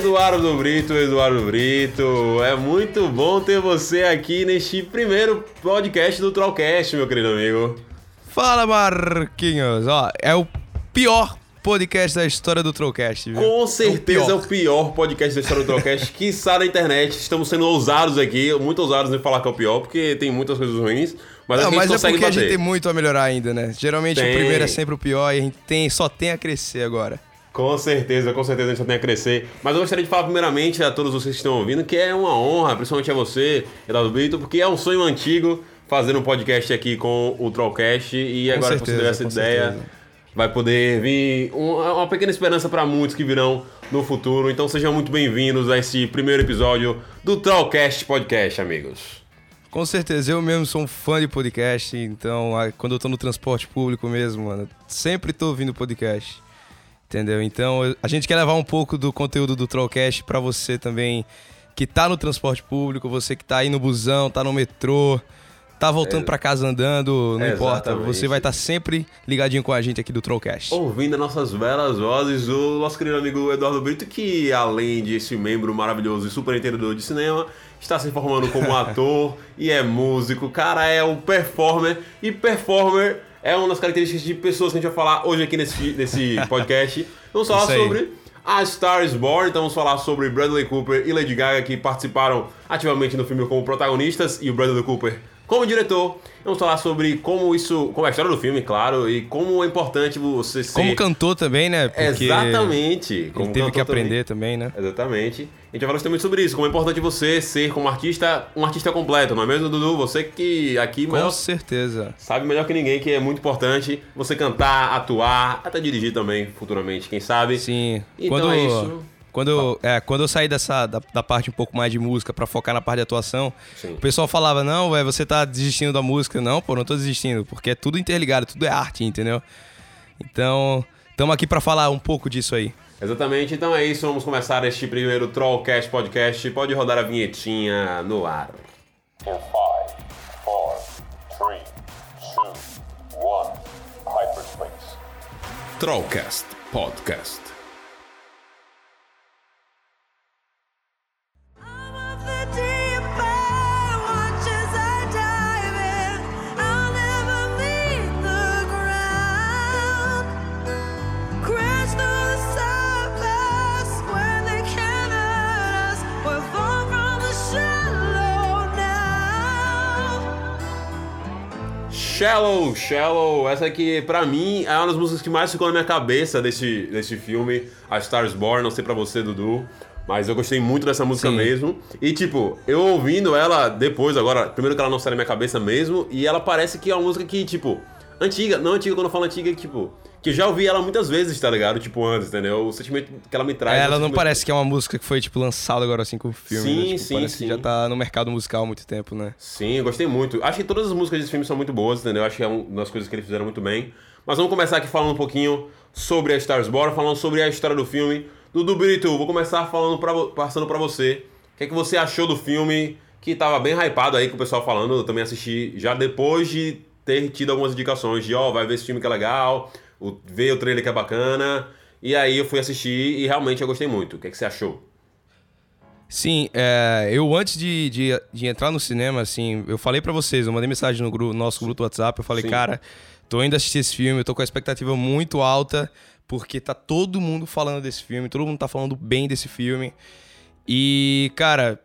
Eduardo Brito, Eduardo Brito, é muito bom ter você aqui neste primeiro podcast do Trollcast, meu querido amigo. Fala, Marquinhos. Ó, é o pior podcast da história do Trollcast, viu? Com certeza é o pior podcast da história do Trollcast, que está na internet. Estamos sendo ousados aqui, muito ousados em falar que é o pior, porque tem muitas coisas ruins, mas Não, a gente mas é porque a bater. gente tem muito a melhorar ainda, né? Geralmente Tem. o primeiro é sempre o pior e a gente tem, só tem a crescer agora. Com certeza, com certeza a gente só tem a crescer. Mas eu gostaria de falar primeiramente a todos vocês que estão ouvindo que é uma honra, principalmente a você, Eduardo Brito, porque é um sonho antigo fazer um podcast aqui com o Trollcast e Com agora que você certeza, teve essa ideia, certeza. vai poder vir um- uma pequena esperança para muitos que virão no futuro. Então sejam muito bem-vindos a esse primeiro episódio do Trollcast Podcast, amigos. Com certeza, eu mesmo sou um fã de podcast, então quando eu tô no transporte público mesmo, mano, sempre tô ouvindo podcast. Entendeu? Então a gente quer levar um pouco do conteúdo do Trollcast pra você também que tá no transporte público, você que tá aí no busão, tá no metrô, tá voltando pra casa andando, não importa, Exatamente. você vai estar sempre ligadinho com a gente aqui do Trollcast. Ouvindo as nossas belas vozes do nosso querido amigo Eduardo Brito, que além de esse membro maravilhoso e super entendedor de cinema, está se formando como ator e é músico. Cara, é um performer e performer é uma das características de pessoas que a gente vai falar hoje aqui nesse, nesse podcast. Vamos falar sobre a Star is Born, então vamos falar sobre Bradley Cooper e Lady Gaga que participaram ativamente no filme como protagonistas e o Bradley Cooper como diretor. Vamos falar sobre como isso, como é a história do filme, claro, e como é importante você ser Como cantor também, né? Porque Exatamente. Como teve que cantor também. aprender também, né? Exatamente. A gente vai falar justamente sobre isso, como é importante você ser como artista, um artista completo, não é mesmo, Dudu? Você que aqui Com melhor- certeza. sabe melhor que ninguém que é muito importante você cantar, atuar, até dirigir também futuramente, quem sabe. Sim. Então quando, é isso. Quando, é, quando eu saí dessa, da, da parte um pouco mais de música pra focar na parte de atuação, Sim. o pessoal falava, não, velho, você tá desistindo da música. Não, pô, não tô desistindo, porque é tudo interligado, tudo é arte, entendeu? Então, estamos aqui pra falar um pouco disso aí. Exatamente, então é isso, vamos começar este primeiro Trollcast Podcast. Pode rodar a vinhetinha no ar. In five, four, three, two, one, hyperspace. Trollcast Podcast. Shallow, Shallow, essa aqui pra mim é uma das músicas que mais ficou na minha cabeça desse, desse filme, A Stars Born, não sei pra você, Dudu, mas eu gostei muito dessa música Sim. mesmo. E tipo, eu ouvindo ela depois, agora, primeiro que ela não sai na minha cabeça mesmo, e ela parece que é uma música que, tipo, antiga, não antiga quando eu falo antiga, tipo, que eu já ouvi ela muitas vezes, tá ligado? Tipo, antes, entendeu? O sentimento que ela me traz. é ela não parece que é uma música que foi, tipo, lançada agora assim com o filme. Sim, né? Tipo, sim, parece sim. que já tá no mercado musical há muito tempo, né? Sim, eu gostei muito. Acho que todas as músicas desse filme são muito boas, entendeu? Acho que é uma das coisas que eles fizeram muito bem. Mas vamos começar aqui falando um pouquinho sobre a Stars Born, falando sobre a história do filme. Dudu Brito, vou começar falando pra, passando pra você. O que, é que você achou do filme? Que tava bem hypado aí com o pessoal falando. Eu também assisti já depois de ter tido algumas indicações de, ó, vai ver esse filme que é legal, o, ver o trailer que é bacana. E aí eu fui assistir e realmente eu gostei muito. O que, é que você achou? Sim, é, eu antes de, de, de entrar no cinema, assim, eu falei pra vocês, eu mandei mensagem no gru- nosso grupo do WhatsApp, eu falei, Sim. cara, tô indo assistir esse filme, eu tô com a expectativa muito alta, porque tá todo mundo falando desse filme, todo mundo tá falando bem desse filme. E, cara,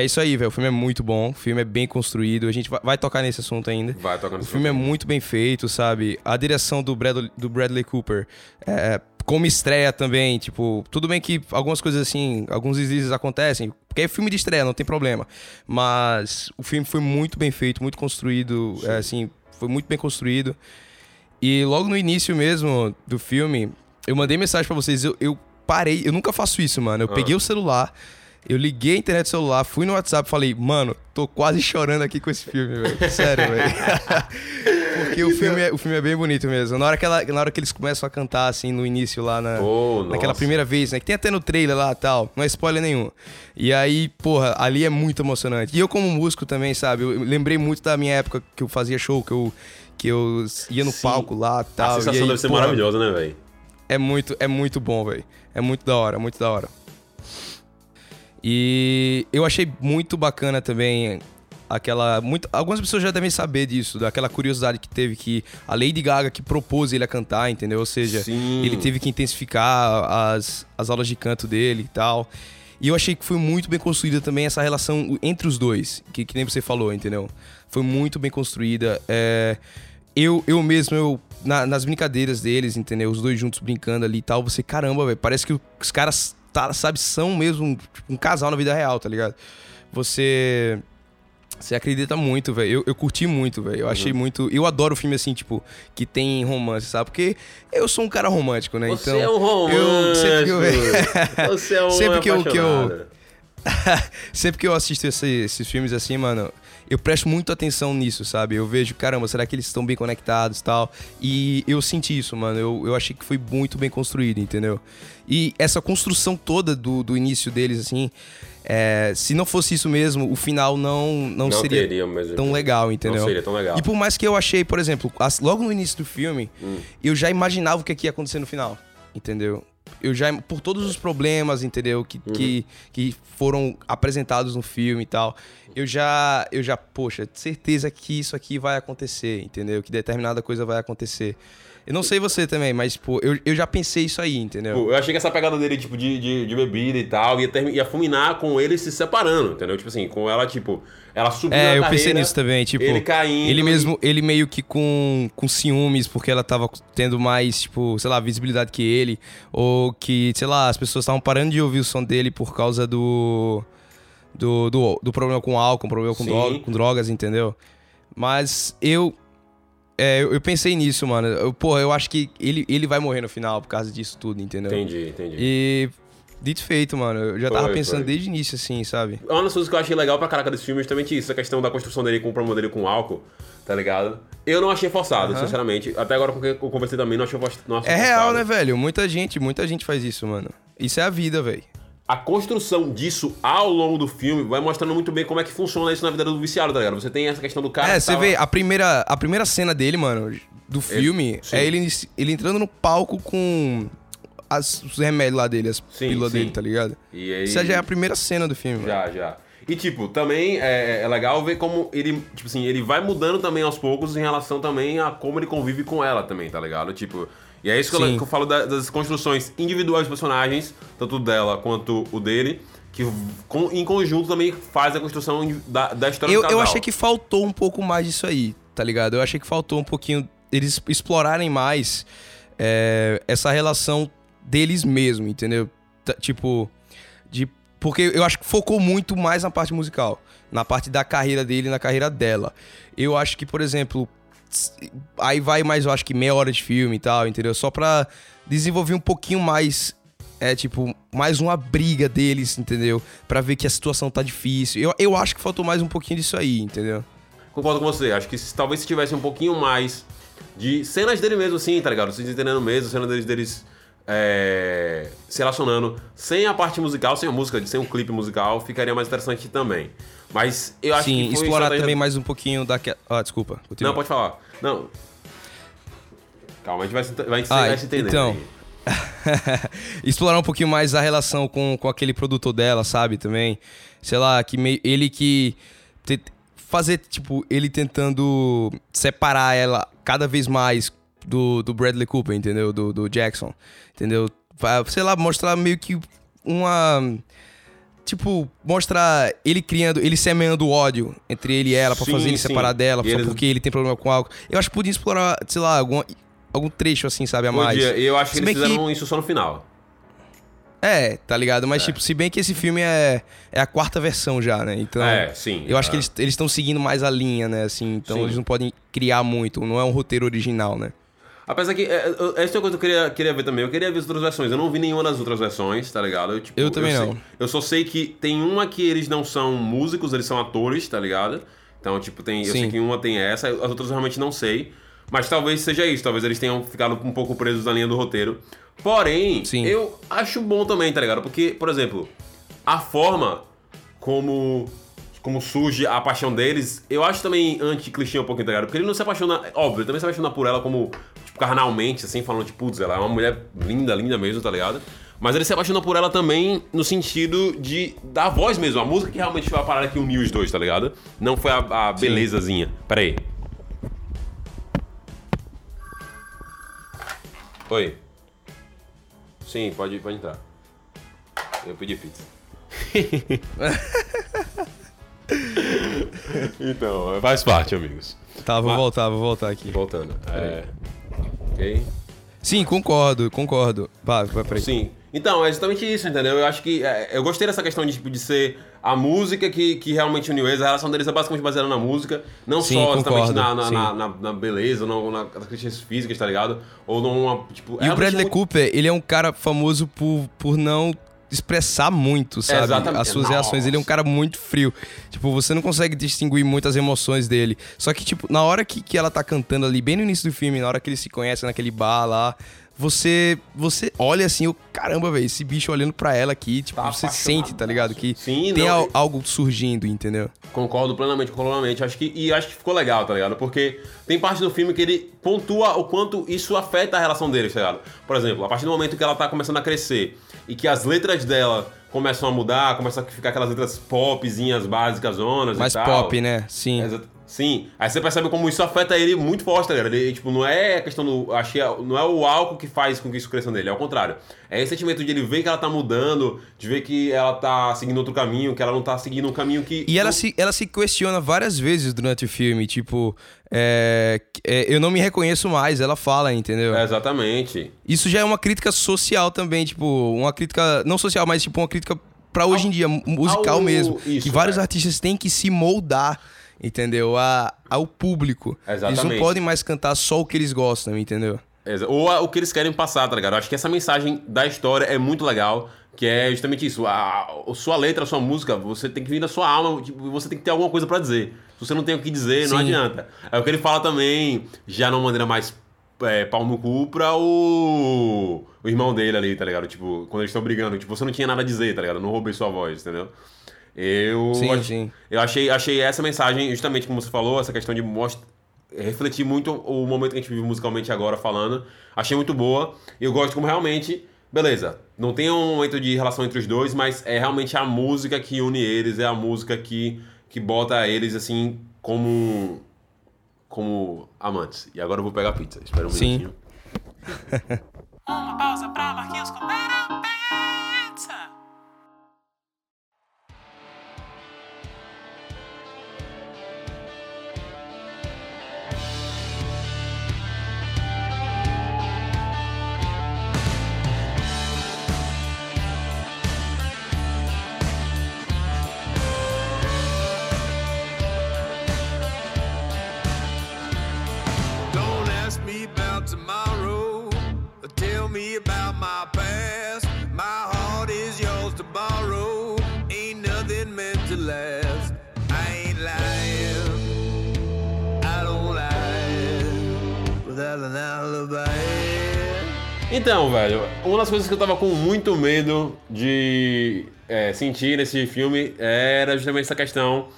é isso aí, velho. O filme é muito bom, o filme é bem construído, a gente vai, vai tocar nesse assunto ainda. Vai tocando O filme é muito bem feito, sabe? A direção do Bradley, do Bradley Cooper, é, como estreia também, tipo, tudo bem que algumas coisas assim, alguns deslizes acontecem, porque é filme de estreia, não tem problema. Mas o filme foi muito bem feito, muito construído, é, assim, foi muito bem construído. E logo no início mesmo do filme, eu mandei mensagem pra vocês, eu, eu parei, eu nunca faço isso, mano. Eu Ah. peguei o celular, eu liguei a internet do celular, fui no WhatsApp e falei, mano, tô quase chorando aqui com esse filme, velho. Sério, velho. Porque o filme, é, o filme é bem bonito mesmo. Na hora, que ela, na hora que eles começam a cantar, assim, no início lá na, Oh, naquela nossa. primeira vez, né? Que tem até no trailer lá e tal. Não é spoiler nenhum. E aí, porra, ali é muito emocionante. E eu, como músico também, sabe? Eu lembrei muito da minha época que eu fazia show, que eu, que eu ia no Sim. palco lá e A tal. sensação aí, deve ser porra, maravilhosa, né, velho? É muito, é muito bom, velho. É muito da hora, muito da hora. E eu achei muito bacana também aquela. Muito, algumas pessoas já devem saber disso, daquela curiosidade que teve que a Lady Gaga que propôs ele a cantar, entendeu? Ou seja, Sim. ele teve que intensificar as, as aulas de canto dele e tal. E eu achei que foi muito bem construída também essa relação entre os dois, que, que nem você falou, entendeu? Foi muito bem construída. É, eu, eu mesmo, eu, na- nas brincadeiras deles, entendeu? Os dois juntos brincando ali e tal, você, caramba, velho, parece que os caras, tá, sabe, são mesmo tipo, um casal na vida real, tá ligado? Você. Você acredita muito, velho. Eu, eu curti muito, velho. Eu achei muito. Eu adoro filme assim, tipo, que tem romance, sabe? Porque eu sou um cara romântico, né? Você então, é um romântico. Eu, sempre que eu, Você é um Sempre que eu- que eu- sempre que eu assisto esse- esses filmes assim, mano, eu presto muito atenção nisso, sabe? Eu vejo, caramba, será que eles estão bem conectados e tal? E eu senti isso, mano. Eu, eu achei que foi muito bem construído, entendeu? E essa construção toda do, do início deles, assim, é, se não fosse isso mesmo, o final não, não, Não seria tão legal, entendeu? Não seria tão legal. E por mais que eu achei, por exemplo, as- logo no início do filme, Hum. eu já imaginava o que, é que ia acontecer no final, entendeu? Eu já, por todos os problemas, entendeu, que, Uhum. que, que foram apresentados no filme e tal, eu já, eu já, poxa, certeza que isso aqui vai acontecer, entendeu? Que determinada coisa vai acontecer. Eu não sei você também, mas, pô, eu, eu já pensei isso aí, entendeu? Tipo, eu achei que essa pegada dele, tipo, de, de, de bebida e tal, ia, termi- ia fulminar com ele se separando, entendeu? Tipo assim, com ela, tipo, ela subindo É, eu carreira, pensei nisso também, tipo, ele caindo. ele mesmo, ele meio que com, com ciúmes, porque ela tava tendo mais, tipo, sei lá, visibilidade que ele, ou que, sei lá, as pessoas estavam parando de ouvir o som dele por causa do do, do, do problema com álcool, problema com, droga, com drogas, entendeu? Mas eu é, eu, eu pensei nisso, mano. Eu, pô, eu acho que ele, ele vai morrer no final por causa disso tudo, entendeu? Entendi, entendi. E dito feito, mano. Eu já tava Foi, pensando foi. desde o início, assim, sabe? Uma das coisas que eu achei legal pra caraca desse filme é justamente isso, a questão da construção dele com o problema dele com álcool, tá ligado? Eu não achei forçado, sinceramente. Até agora com eu conversei também, não achei, não achei É forçado. real, né, velho? Muita gente, muita gente faz isso, mano. Isso é a vida, velho. A construção disso ao longo do filme vai mostrando muito bem como é que funciona isso na vida do viciado, tá ligado? Você tem essa questão do cara. É, você tava- vê, a primeira, a primeira cena dele, mano, do filme, sim. é ele, ele entrando no palco com as, os remédios lá dele, as Sim, pílulas sim. dele, tá ligado? E aí... Isso já é a primeira cena do filme, mano. Já, já. E, tipo, também é, é legal ver como ele, tipo assim, ele vai mudando também aos poucos em relação também a como ele convive com ela também, tá ligado? Tipo, e é isso que eu, que eu falo da- das construções individuais dos personagens, tanto dela quanto o dele, que com- em conjunto também faz a construção da, da história Eu, do casal. eu achei que faltou um pouco mais disso aí, tá ligado? Eu achei que faltou um pouquinho eles explorarem mais é, essa relação deles mesmo, entendeu? Tá, Tipo, de. Porque eu acho que focou muito mais na parte musical, na parte da carreira dele na carreira dela. Eu acho que, por exemplo, aí vai mais, eu acho que meia hora de filme e tal, entendeu? Só pra desenvolver um pouquinho mais. É tipo, mais uma briga deles, entendeu? Pra ver que a situação tá difícil. Eu, eu acho que faltou mais um pouquinho disso aí, entendeu? Concordo com você. Acho que talvez se tivesse um pouquinho mais de cenas dele mesmo, assim, tá ligado? Vocês entendendo mesmo, cenas deles, deles é, se relacionando sem a parte musical, sem a música, sem o clipe musical, ficaria mais interessante também. Mas eu acho Sim, que foi explorar também mais um pouquinho daquela. Ah, desculpa. continua. Não, pode falar. Não. Calma, a gente vai se, vai se, Ah, vai se entender. então. explorar um pouquinho mais a relação com, com aquele produtor dela, sabe? Também. Sei lá, que meio, ele que. te- fazer, tipo, ele tentando separar ela cada vez mais do, do Bradley Cooper, entendeu? Do, do Jackson. Entendeu? Fa- Sei lá, mostrar meio que uma. Tipo, mostrar ele criando, ele semeando ódio entre ele e ela pra Sim, fazer ele sim. separar dela, E só eles- porque ele tem problema com álcool. Eu acho que podia explorar, sei lá, algum, algum trecho assim, sabe, a mais. Podia. E eu acho que eles bem que- fizeram isso só no final. É, tá ligado? Mas, tipo, se bem que esse filme é, é a quarta versão já, né? Então. É, sim. Eu acho que é. eles estão seguindo mais a linha, né? Assim, então Sim. eles não podem criar muito, não é um roteiro original, né? Apesar que, é, eu- essa é uma coisa que eu queria, queria ver também. Eu queria ver as outras versões. Eu não vi nenhuma das outras versões, tá ligado? Eu, tipo, Eu também sei- não. eu só sei que tem uma que eles não são músicos, eles são atores, tá ligado? Então, tipo, tem, eu sei Sim. que uma tem essa, as outras eu realmente não sei. Mas talvez seja isso, talvez eles tenham ficado um pouco presos na linha do roteiro. Porém, Sim. eu acho bom também, tá ligado? Porque, por exemplo, a forma como como surge a paixão deles, eu acho também anti-clichê um pouquinho, tá ligado? Porque ele não se apaixona, óbvio, ele também se apaixona por ela como, tipo, carnalmente, assim, falando, tipo, putz, ela é uma mulher linda, linda mesmo, tá ligado? Mas ele se apaixonou por ela também no sentido de da voz mesmo. A música que realmente foi a parada que uniu os dois, tá ligado? Não foi a, a belezazinha. Pera aí. Oi. Sim, pode, pode entrar. Eu pedi pizza. então, faz parte, amigos. Tá, vou Mas- voltar, vou voltar aqui. Voltando. É... Ok. Sim, concordo, concordo. Pá, vai peraí. Sim. Então, é exatamente isso, entendeu? Eu acho que. é, eu gostei dessa questão de, tipo, de ser a música que, que realmente uniu eles. A relação deles é basicamente baseada na música. Não Sim, só exatamente concordo, na, na, na, na- na beleza, ou na, nas características físicas, tá ligado? Ou numa. Tipo, E o Bradley muito- Cooper, ele é um cara famoso por, por não expressar muito, sabe? Exatamente. As suas Nossa. reações. Ele é um cara muito frio. Tipo, você não consegue distinguir muitas emoções dele. Só que, tipo, na hora que, que ela tá cantando ali, bem no início do filme, na hora que eles se conhecem naquele bar lá, você você olha assim, o caramba, velho, esse bicho olhando pra ela aqui, tipo, Tá você sente, tá ligado? Que Sim, tem não, al- algo surgindo, entendeu? Concordo plenamente, plenamente. Acho que, e acho que ficou legal, tá ligado? Porque tem parte do filme que ele pontua o quanto isso afeta a relação deles, tá ligado? Por exemplo, a partir do momento que ela tá começando a crescer e que as letras dela começam a mudar, começam a ficar aquelas letras popzinhas, básicas, zonas Mais e tal. pop, né? Sim. Sim, aí você percebe como isso afeta ele muito forte, tá ligado? Ele, tipo, não é a questão do. Achei, não é o álcool que faz com que isso cresça nele, é o contrário. É esse sentimento de ele ver que ela tá mudando, de ver que ela tá seguindo outro caminho, que ela não tá seguindo um caminho que. E ela se, ela se questiona várias vezes durante o filme, tipo, é, é, eu não me reconheço mais, ela fala, entendeu? É, exatamente. Isso já é uma crítica social também, tipo, uma crítica, não social, mas tipo uma crítica pra hoje em dia, mu- musical ao- mesmo. isso, que vários é. artistas têm que se moldar, entendeu? A, ao público. Eles não Exatamente. podem mais cantar só o que eles gostam, entendeu? Ou a- o que eles querem passar, tá ligado? Eu acho que essa mensagem da história é muito legal, que é justamente isso. A, a sua letra, a sua música, você tem que vir da sua alma, tipo, você tem que ter alguma coisa pra dizer. Se você não tem o que dizer, não Sim. adianta. É o que ele fala também, já numa maneira mais é, pau no cu pra o, o irmão dele ali, tá ligado? Tipo, quando eles estão brigando, tipo, você não tinha nada a dizer, tá ligado? Eu Não roubei sua voz, entendeu? Eu, Sim, ach- sim. eu achei, achei essa mensagem, justamente como você falou, essa questão de mostrar refletir muito o momento que a gente vive musicalmente agora falando. Achei muito boa. Eu gosto como realmente. Beleza, não tem um momento de relação entre os dois, mas é realmente a música que une eles, é a música que, que bota eles assim como. como amantes. E agora eu vou pegar a pizza. Espera um Sim. minutinho. Uma pausa pra Marquinhos comer a pizza. Então, velho, uma das coisas que eu tava com muito medo de é, sentir nesse filme era justamente essa questão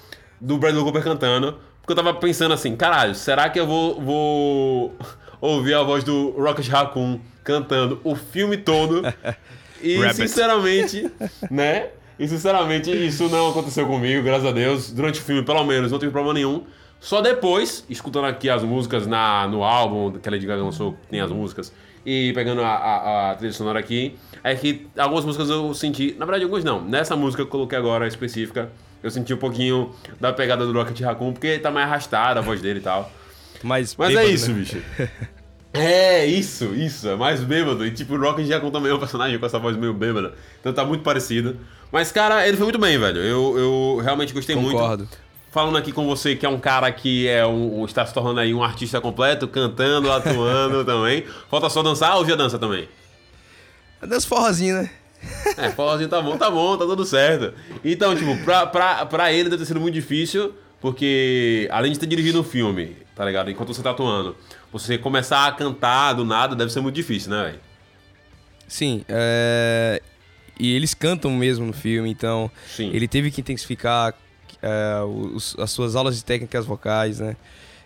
do Bradley Cooper cantando. Porque eu tava pensando assim, caralho, será que eu vou, vou ouvir a voz do Rocket Raccoon cantando o filme todo? E Rabbit. sinceramente, né? E sinceramente, isso não aconteceu comigo, graças a Deus. Durante o filme, pelo menos, não tive problema nenhum. Só depois, escutando aqui as músicas na, no álbum que a Lady Gaga lançou, tem as músicas, e pegando a, a, a trilha sonora aqui, é que algumas músicas eu senti. Na verdade, algumas não. Nessa música que eu coloquei agora específica, eu senti um pouquinho da pegada do Rocket Raccoon, porque tá mais arrastada a voz dele e tal. Mas, Mas bêbado, é isso, né? bicho. É, isso, isso. É mais bêbado. E tipo, o Rocket Raccoon também é um personagem com essa voz meio bêbada. Então tá muito parecido. Mas, cara, ele foi muito bem, velho. Eu, eu realmente gostei Concordo. muito. Falando aqui com você, que é um cara que é um, está se tornando aí um artista completo, cantando, atuando também. Falta só dançar ou já dança também? Das forrozinhas, né? É, forrozinho tá bom, tá bom, tá tudo certo. Então, tipo, pra, pra, pra ele deve ter sido muito difícil, porque além de ter dirigido um filme, tá ligado? Enquanto você tá atuando, você começar a cantar do nada deve ser muito difícil, né, velho? Sim, é... e eles cantam mesmo no filme, então Sim. ele teve que intensificar é, os- as suas aulas de técnicas vocais, né?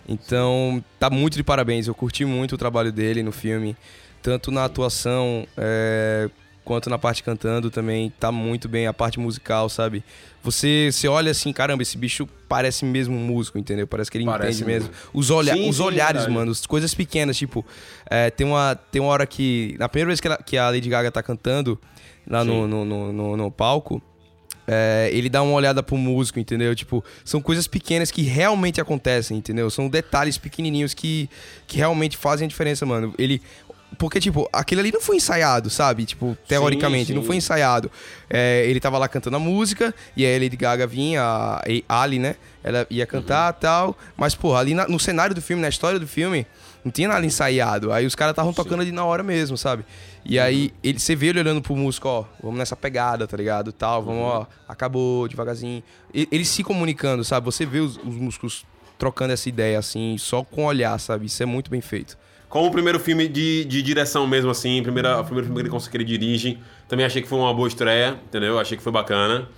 Então, tá muito de parabéns. Eu curti muito o trabalho dele no filme, tanto na atuação, é, quanto na parte cantando também tá muito bem a parte musical, sabe? Você, você olha assim, caramba, esse bicho parece mesmo um músico, entendeu? Parece que ele Parece entende mesmo. mesmo. Os, olha, Sim, os sim, olhares, verdade. mano, as coisas pequenas, tipo, é, tem, uma, tem uma hora que. Na primeira vez que, ela- que a Lady Gaga tá cantando lá no, no, no, no- no palco. É, ele dá uma olhada pro músico, entendeu? Tipo, são coisas pequenas que realmente acontecem, entendeu? São detalhes pequenininhos que, que realmente fazem a diferença, mano. Ele. Porque, tipo, aquilo ali não foi ensaiado, sabe? Tipo, teoricamente, não sim. foi ensaiado. É, ele tava lá cantando a música, e aí a Lady Gaga vinha, a Ali, né? Ela ia cantar e tal. Mas, porra, ali na- no cenário do filme, na história do filme, não tinha nada ensaiado. Aí os caras estavam tocando ali na hora mesmo, sabe? E aí ele, você vê ele olhando pro músico, ó, vamos nessa pegada, tá ligado? Tal, vamos, ó, acabou, devagarzinho. E- Eles se comunicando, sabe? Você vê os, os músicos trocando essa ideia, assim, só com olhar, sabe? Isso é muito bem feito. Como o primeiro filme de, de direção mesmo, assim, primeira, o primeiro filme que ele, que ele dirige, também achei que foi uma boa estreia, entendeu? Achei que foi bacana.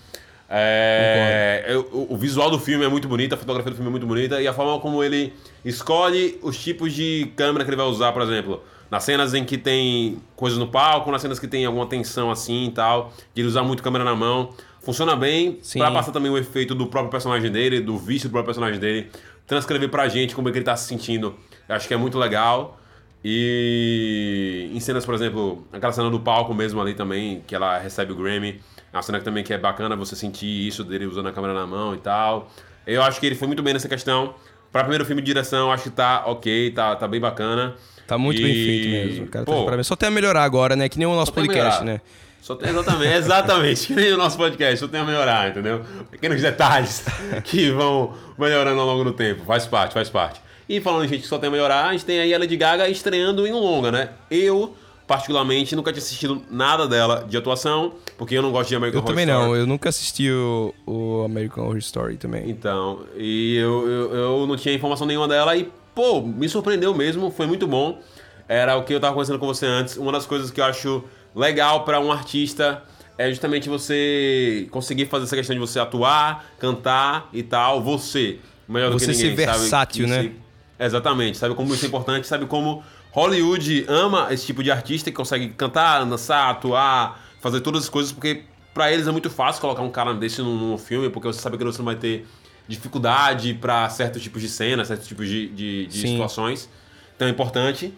É, eu- o, visual do filme é muito bonito, a fotografia do filme é muito bonita, e a forma como ele escolhe os tipos de câmera que ele vai usar, por exemplo, nas cenas em que tem coisas no palco, nas cenas que tem alguma tensão assim e tal, de ele usar muito câmera na mão. Funciona bem pra passar também o efeito do próprio personagem dele, do vício do próprio personagem dele, transcrever pra gente como é que ele tá se sentindo. Eu acho que é muito legal. E em cenas, por exemplo, aquela cena do palco mesmo ali também, que ela recebe o Grammy, é uma cena que também que é bacana você sentir isso dele usando a câmera na mão e tal. Eu acho que ele foi muito bem nessa questão. Pra primeiro filme de direção, acho que tá ok, tá, tá bem bacana. Tá muito E, bem feito mesmo. Cara, tá pô, parabéns. Só tem a melhorar agora, né? Que nem o nosso podcast, né? Só tem, exatamente, exatamente. Que nem o nosso podcast, só tem a melhorar, entendeu? Pequenos detalhes que vão melhorando ao longo do tempo. Faz parte, faz parte. E falando em gente que só tem a melhorar, a gente tem aí a Lady Gaga estreando em um longa, né? Eu, particularmente, nunca tinha assistido nada dela de atuação, porque eu não gosto de American Eu Horror também Story. não, eu nunca assisti o, o American Horror Story também. Então, e eu, eu, eu não tinha informação nenhuma dela e, pô, me surpreendeu mesmo, foi muito bom. Era o que eu tava conversando com você antes. Uma das coisas que eu acho legal pra um artista é justamente você conseguir fazer essa questão de você atuar, cantar e tal, você, melhor do Você que ser ninguém, sabe? versátil, Isso- né? Exatamente, sabe como isso é importante, sabe como Hollywood ama esse tipo de artista que consegue cantar, dançar, atuar, fazer todas as coisas, porque pra eles é muito fácil colocar um cara desse num, num filme, porque você sabe que você não vai ter dificuldade pra certos tipos de cenas, certos tipos de, de, de situações. Então é importante.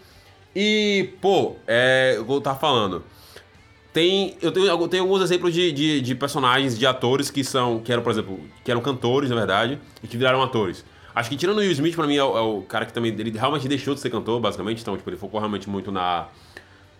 E, pô, é, eu tava falando. Tem, eu tenho, eu tenho alguns exemplos de, de, de personagens, de atores que são, que eram, por exemplo, que eram cantores, na verdade, e que viraram atores. Acho que tirando o Will Smith, pra mim, é o, é o cara que também, ele realmente deixou de ser cantor, basicamente, então, tipo, ele focou realmente muito na,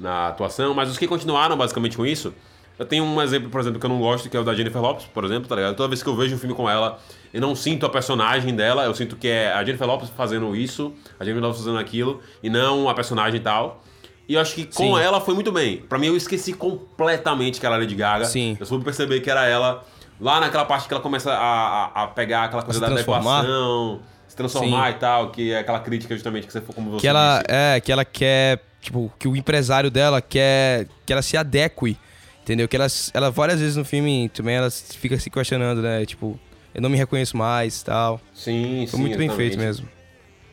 na atuação, mas os que continuaram, basicamente, com isso, eu tenho um exemplo, por exemplo, que eu não gosto, que é o da Jennifer Lopes, por exemplo, tá ligado? Toda vez que eu vejo um filme com ela, eu não sinto a personagem dela, eu sinto que é a Jennifer Lopes fazendo isso, a Jennifer Lopes fazendo aquilo, e não a personagem e tal. E eu acho que com Sim. ela foi muito bem. Pra mim, eu esqueci completamente que ela era Lady Gaga. Sim. Eu soube perceber que era ela lá naquela parte que ela começa a, a, a pegar aquela coisa da adequação, se transformar Sim. e tal, que é aquela crítica justamente que você for como você Que ela, disse. é, que ela quer, tipo, que o empresário dela quer que ela se adeque, entendeu? Que ela, ela várias vezes no filme também ela fica se questionando, né? Tipo, eu não me reconheço mais, tal. Sim, Foi sim, muito bem exatamente. feito mesmo.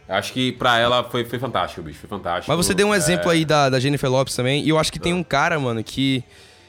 Acho que pra ela foi, foi fantástico, bicho. Foi fantático. Mas você deu um É, exemplo aí da, da Jennifer Lopes também, e eu acho que tem um cara, mano, que,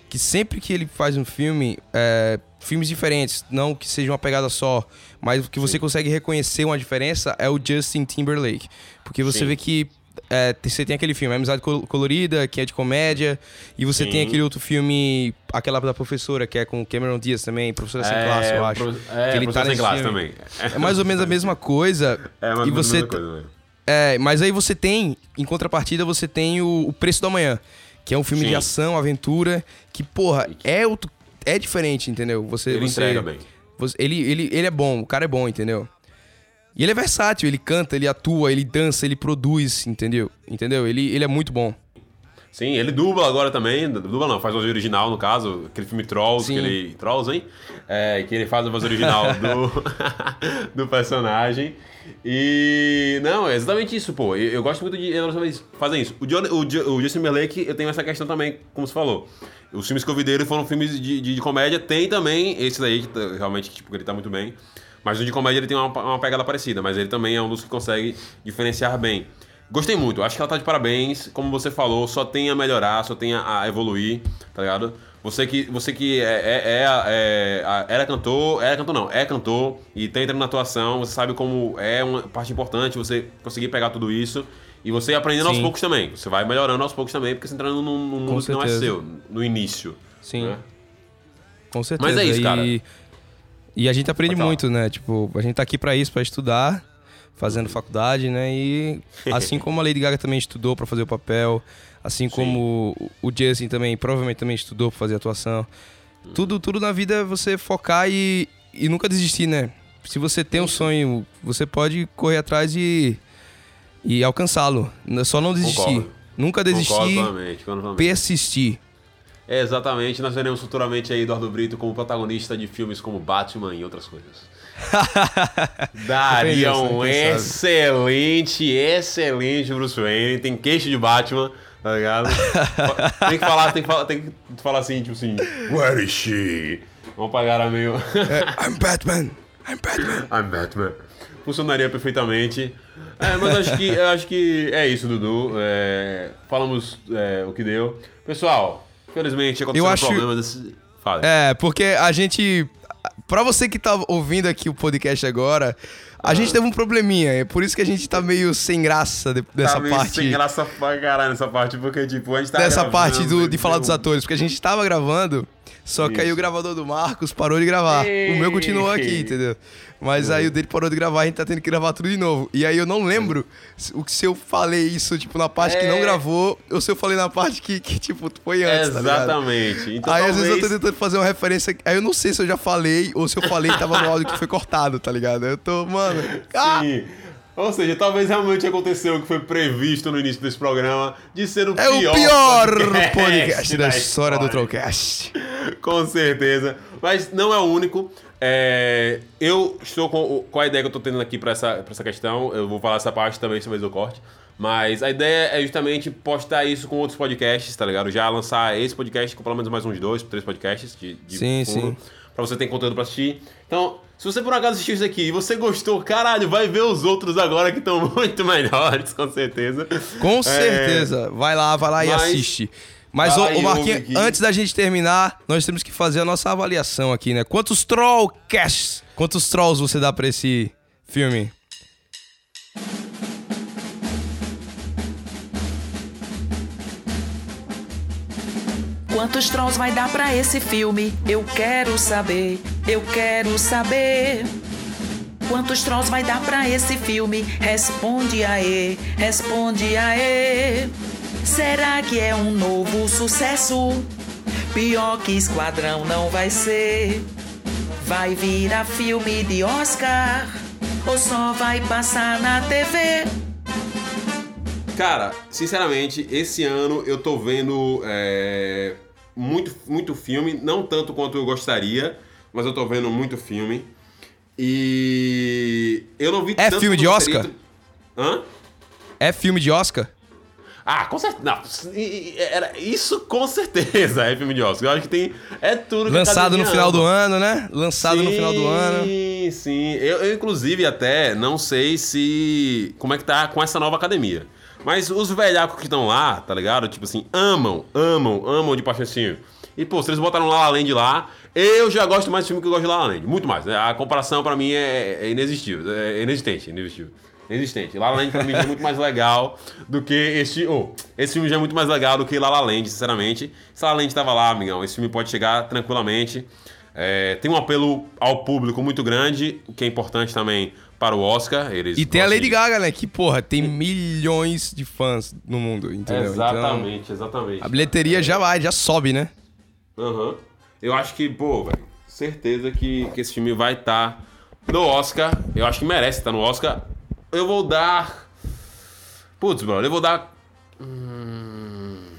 que sempre que ele faz um filme, é, filmes diferentes, não que seja uma pegada só, mas que você consegue reconhecer uma diferença é o Justin Timberlake. Porque você Sim. vê que é, você tem aquele filme, Amizade Col- Colorida, que é de comédia, e você Sim. tem aquele outro filme, aquela da professora, que é com Cameron Diaz também, Professora Sem É, Classe, eu acho. pro- é, que ele tá Sem Classe filme. também. É mais ou menos a mesma coisa. É, mas e você mesma coisa, velho. é, mas aí você tem, em contrapartida, você tem o, o Preço do Amanhã, que é um filme Sim. de ação, aventura, que, porra, é, outro, é diferente, entendeu? Você, Ele você, entrega bem. você- ele, ele, ele é bom, o cara é bom, entendeu? E ele é versátil, ele canta, ele atua, ele dança, ele produz, entendeu? Entendeu? Ele, ele é muito bom. Sim, ele dubla agora também. Dubla não, faz voz original, no caso. Aquele filme Trolls, Sim. que ele... Trolls, hein? É, que ele faz a voz original do, do personagem. E... Não, é exatamente isso, pô. Eu, eu gosto muito de eles fazem isso. O, John, o, o Justin Timberlake, eu tenho essa questão também, como você falou. Os filmes que eu vi dele foram filmes de, de, de comédia. Tem também esse daí, que tá- realmente, tipo, ele tá muito bem. Mas o de comédia ele tem uma, uma pegada parecida. Mas ele também é um dos que consegue diferenciar bem. Gostei muito, acho que ela tá de parabéns. Como você falou, só tem a melhorar, só tem a, a evoluir, tá ligado? Você que, você que é, é, é, é- era cantor, era cantor não, é cantor e tá entrando na atuação, você sabe como é uma parte importante você conseguir pegar tudo isso e você aprendendo aos Sim. poucos também. Você vai melhorando aos poucos também, porque você entrando num, num mundo que não é certeza. seu, no início. Sim. né? Com certeza. Mas é isso, e, cara. E a gente aprende muito, né? Tipo, a gente tá aqui pra isso, pra estudar, fazendo faculdade, né? E assim como a Lady Gaga também estudou pra fazer o papel, assim como o Justin também provavelmente também estudou pra fazer atuação. Tudo, tudo na vida é você focar e, e nunca desistir, né? Se você tem um sonho, você pode correr atrás e, e alcançá-lo. Só não desistir. Concordo. Nunca desistir, concordo persistir. É, exatamente, nós veremos futuramente aí Eduardo Brito como protagonista de filmes como Batman e outras coisas. Daria um excelente, excelente Bruce Wayne. Tem queixo de Batman, tá ligado? tem que falar, tem que falar, tem que falar assim, tipo assim, Where is she? Vamos pagar a meio. I'm Batman! I'm Batman! I'm Batman. Funcionaria perfeitamente. É, mas acho que, acho que é isso, Dudu. É, falamos é, o que deu. Pessoal, infelizmente aconteceram Eu acho- problemas. Desse... Fala. É, porque a gente. Pra você que tá ouvindo aqui o podcast agora, a gente teve um probleminha. É por isso que a gente tá meio sem graça de- dessa tá meio parte. sem graça pra caralho nessa parte, porque, tipo, a gente tá Dessa parte do- de falar dos atores, porque a gente tava gravando, só que aí Isso. o gravador do Marcos parou de gravar. O meu continuou aqui, entendeu? Mas aí o dele parou de gravar, a gente tá tendo que gravar tudo de novo. E aí eu não lembro se- o que se eu falei isso, tipo, na parte que não É. gravou, ou se eu falei na parte que, que tipo, foi antes, tá? Exatamente. Então, aí às vezes eu tô talvez- tentando fazer uma referência. Aí eu não sei se eu já falei ou se eu falei e tava no áudio que foi cortado, tá ligado? Eu tô, mano. Ah! Sim. Ou seja, talvez realmente aconteceu o que foi previsto no início desse programa de ser o É pior o pior podcast podcast da história do Trollcast. Com certeza. Mas não é o único. É, eu estou com, com a ideia que eu estou tendo aqui para essa, pra essa questão. Eu vou falar essa parte também, talvez eu corte. Mas a ideia é justamente postar isso com outros podcasts, tá ligado? Já lançar esse podcast com pelo menos mais uns dois, três podcasts de, de Sim, fundo, sim. Pra você ter conteúdo pra assistir. Então, se você por acaso assistiu isso aqui e você gostou, caralho, vai ver os outros agora que estão muito melhores, com certeza. Com É, certeza. Vai lá, vai lá e mas- assiste. Mas, ô e Marquinhos, antes da gente terminar, nós temos que fazer a nossa avaliação aqui, né? Quantos Trollcasts, quantos Trolls você dá pra esse filme? Quantos trolls vai dar pra esse filme? Eu quero saber, eu quero saber. Quantos trolls vai dar pra esse filme? Responde aê, responde aê. Será que é um novo sucesso? Pior que Esquadrão não vai ser. Vai virar filme de Oscar? Ou só vai passar na TV? Cara, sinceramente, esse ano eu tô vendo é, muito, muito filme, não tanto quanto eu gostaria, mas eu tô vendo muito filme. E eu não vi É tanto filme quanto de. Oscar? Hã? É filme de Oscar? Ah, com certeza. Não, era isso com certeza é filme de Oscar. Eu acho que tem. É tudo que a Lançado no final do ano, né? Lançado no final do ano. Sim, sim. Eu, eu, inclusive, até não sei se. Como é que tá com essa nova academia. Mas os velhacos que estão lá, tá ligado? Tipo assim, amam, amam, amam de paixãozinho. E, pô, se eles botaram La La Land lá, eu já gosto mais de filme que eu gosto de La La Land. Muito mais. né? A comparação pra mim é, é inexistível. É inexistente, inexistível. Inexistente. La La Land pra mim já é muito mais legal do que esse... Oh, esse filme já é muito mais legal do que La La Land, sinceramente. Se La La Land tava lá, amigão, esse filme pode chegar tranquilamente. É, tem um apelo ao público muito grande, o que é importante também para o Oscar. Eles E tem a Lady de- Gaga, né? Que, porra, tem milhões de fãs no mundo, entendeu? Exatamente, exatamente. Então, a bilheteria já vai, já sobe, né? Aham. Eu acho que, pô, velho, certeza que, que esse filme vai estar no Oscar. Eu acho que merece estar no Oscar. Eu vou dar. Putz, mano, eu vou dar. Hum...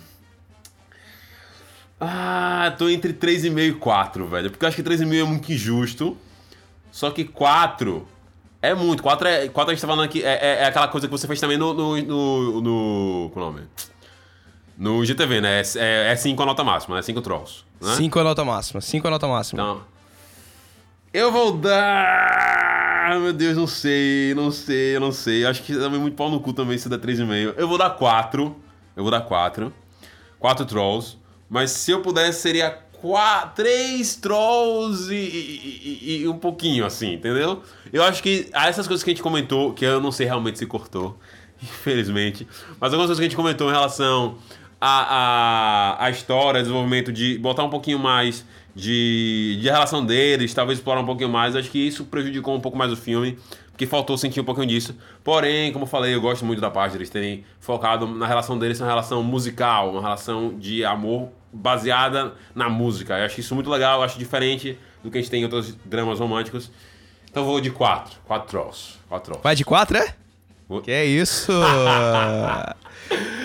Ah, tô entre 3,5 e 4, velho. Porque eu acho que 3,5 é muito injusto. Só que 4 é muito. 4 é. 4 a gente tá falando aqui. É, é, é aquela coisa que você fez também no. no. no. no qual é o nome? No GTV, né? É, é 5 a nota máxima, né? 5 trolls. Né? 5 é a nota máxima. 5 é a nota máxima. Então. Eu vou dar. Ah, meu Deus, não sei, não sei, não sei. Acho que também muito pau no cu também se der 3,5. Eu vou dar 4. Eu vou dar 4. 4 trolls. Mas se eu pudesse, seria 4, 3 trolls e, e- e- e um pouquinho, assim, entendeu? Eu acho que essas coisas que a gente comentou, que eu não sei realmente se cortou, infelizmente. Mas algumas coisas que a gente comentou em relação à, à, à história, desenvolvimento de botar um pouquinho mais de, de relação deles, talvez explorar um pouquinho mais. Acho que isso prejudicou um pouco mais o filme, porque faltou sentir um pouquinho disso. Porém, como eu falei, eu gosto muito da parte deles terem focado na relação deles, uma relação musical, uma relação de amor baseada na música. Eu acho isso muito legal, acho diferente do que a gente tem em outros dramas românticos. Então vou de 4. 4 trolls. 4. Vai de quatro, é? Vou- Que é isso?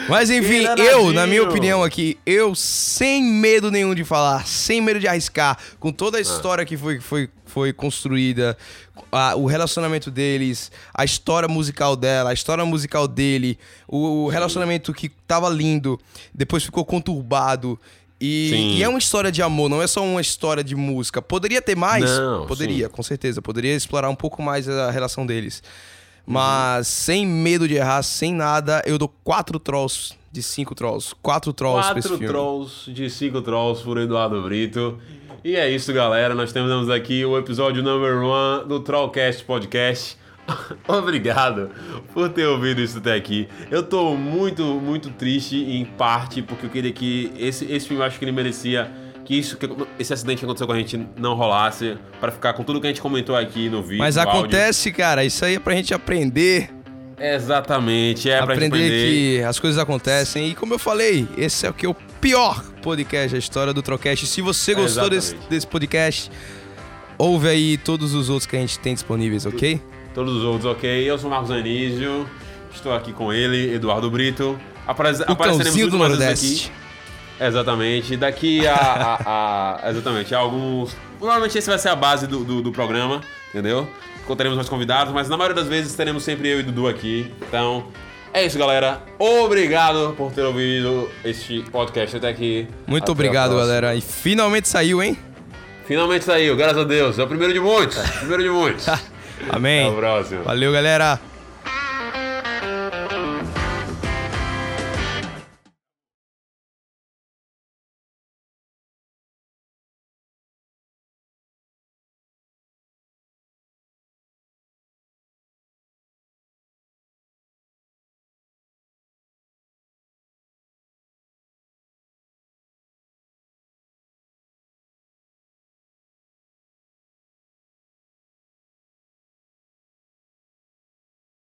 Mas enfim, eu, na minha opinião aqui, eu sem medo nenhum de falar, sem medo de arriscar, com toda Ah. a história que foi, foi, foi construída, a- o relacionamento deles, a história musical dela, a história musical dele, o, o relacionamento que tava lindo, depois ficou conturbado. E, e é uma história de amor, não é só uma história de música. Poderia ter mais? Não, Poderia, sim. com certeza. Poderia explorar um pouco mais a relação deles. Uhum. Mas sem medo de errar, sem nada, eu dou quatro trolls de cinco trolls. Quatro trolls pra esse 4 filme. trolls de 5 trolls por Eduardo Brito. E é isso, galera. Nós temos aqui o episódio number one do Trollcast Podcast. Obrigado por ter ouvido isso até aqui. Eu tô muito, muito triste em parte porque eu queria que esse, esse filme eu acho que ele merecia que isso, que esse acidente que aconteceu com a gente não rolasse para ficar com tudo que a gente comentou aqui no vídeo. Mas no áudio. acontece, cara, isso aí é pra gente aprender. Exatamente, é pra gente aprender aprender. que as coisas acontecem. E como eu falei, esse é o que é o pior podcast da história do Trocast. Se você gostou desse, Exatamente. desse podcast, ouve aí todos os outros que a gente tem disponíveis, ok? Todos os outros, ok. Eu sou Marcos Anísio, estou aqui com ele, Eduardo Brito. Apare O apareceremos muito do mais Nordeste. aqui. Exatamente. Daqui a, a- a- Exatamente, a alguns. Provavelmente esse vai ser a base do, do, do programa, entendeu? Teremos mais convidados, mas na maioria das vezes teremos sempre eu e Dudu aqui. Então, é isso, galera. Obrigado por ter ouvido este podcast até aqui. Muito Até obrigado, galera. E finalmente saiu, hein? Finalmente saiu, graças a Deus. É o primeiro de muitos. Primeiro de muitos. Até Amém. o próximo. Valeu, galera.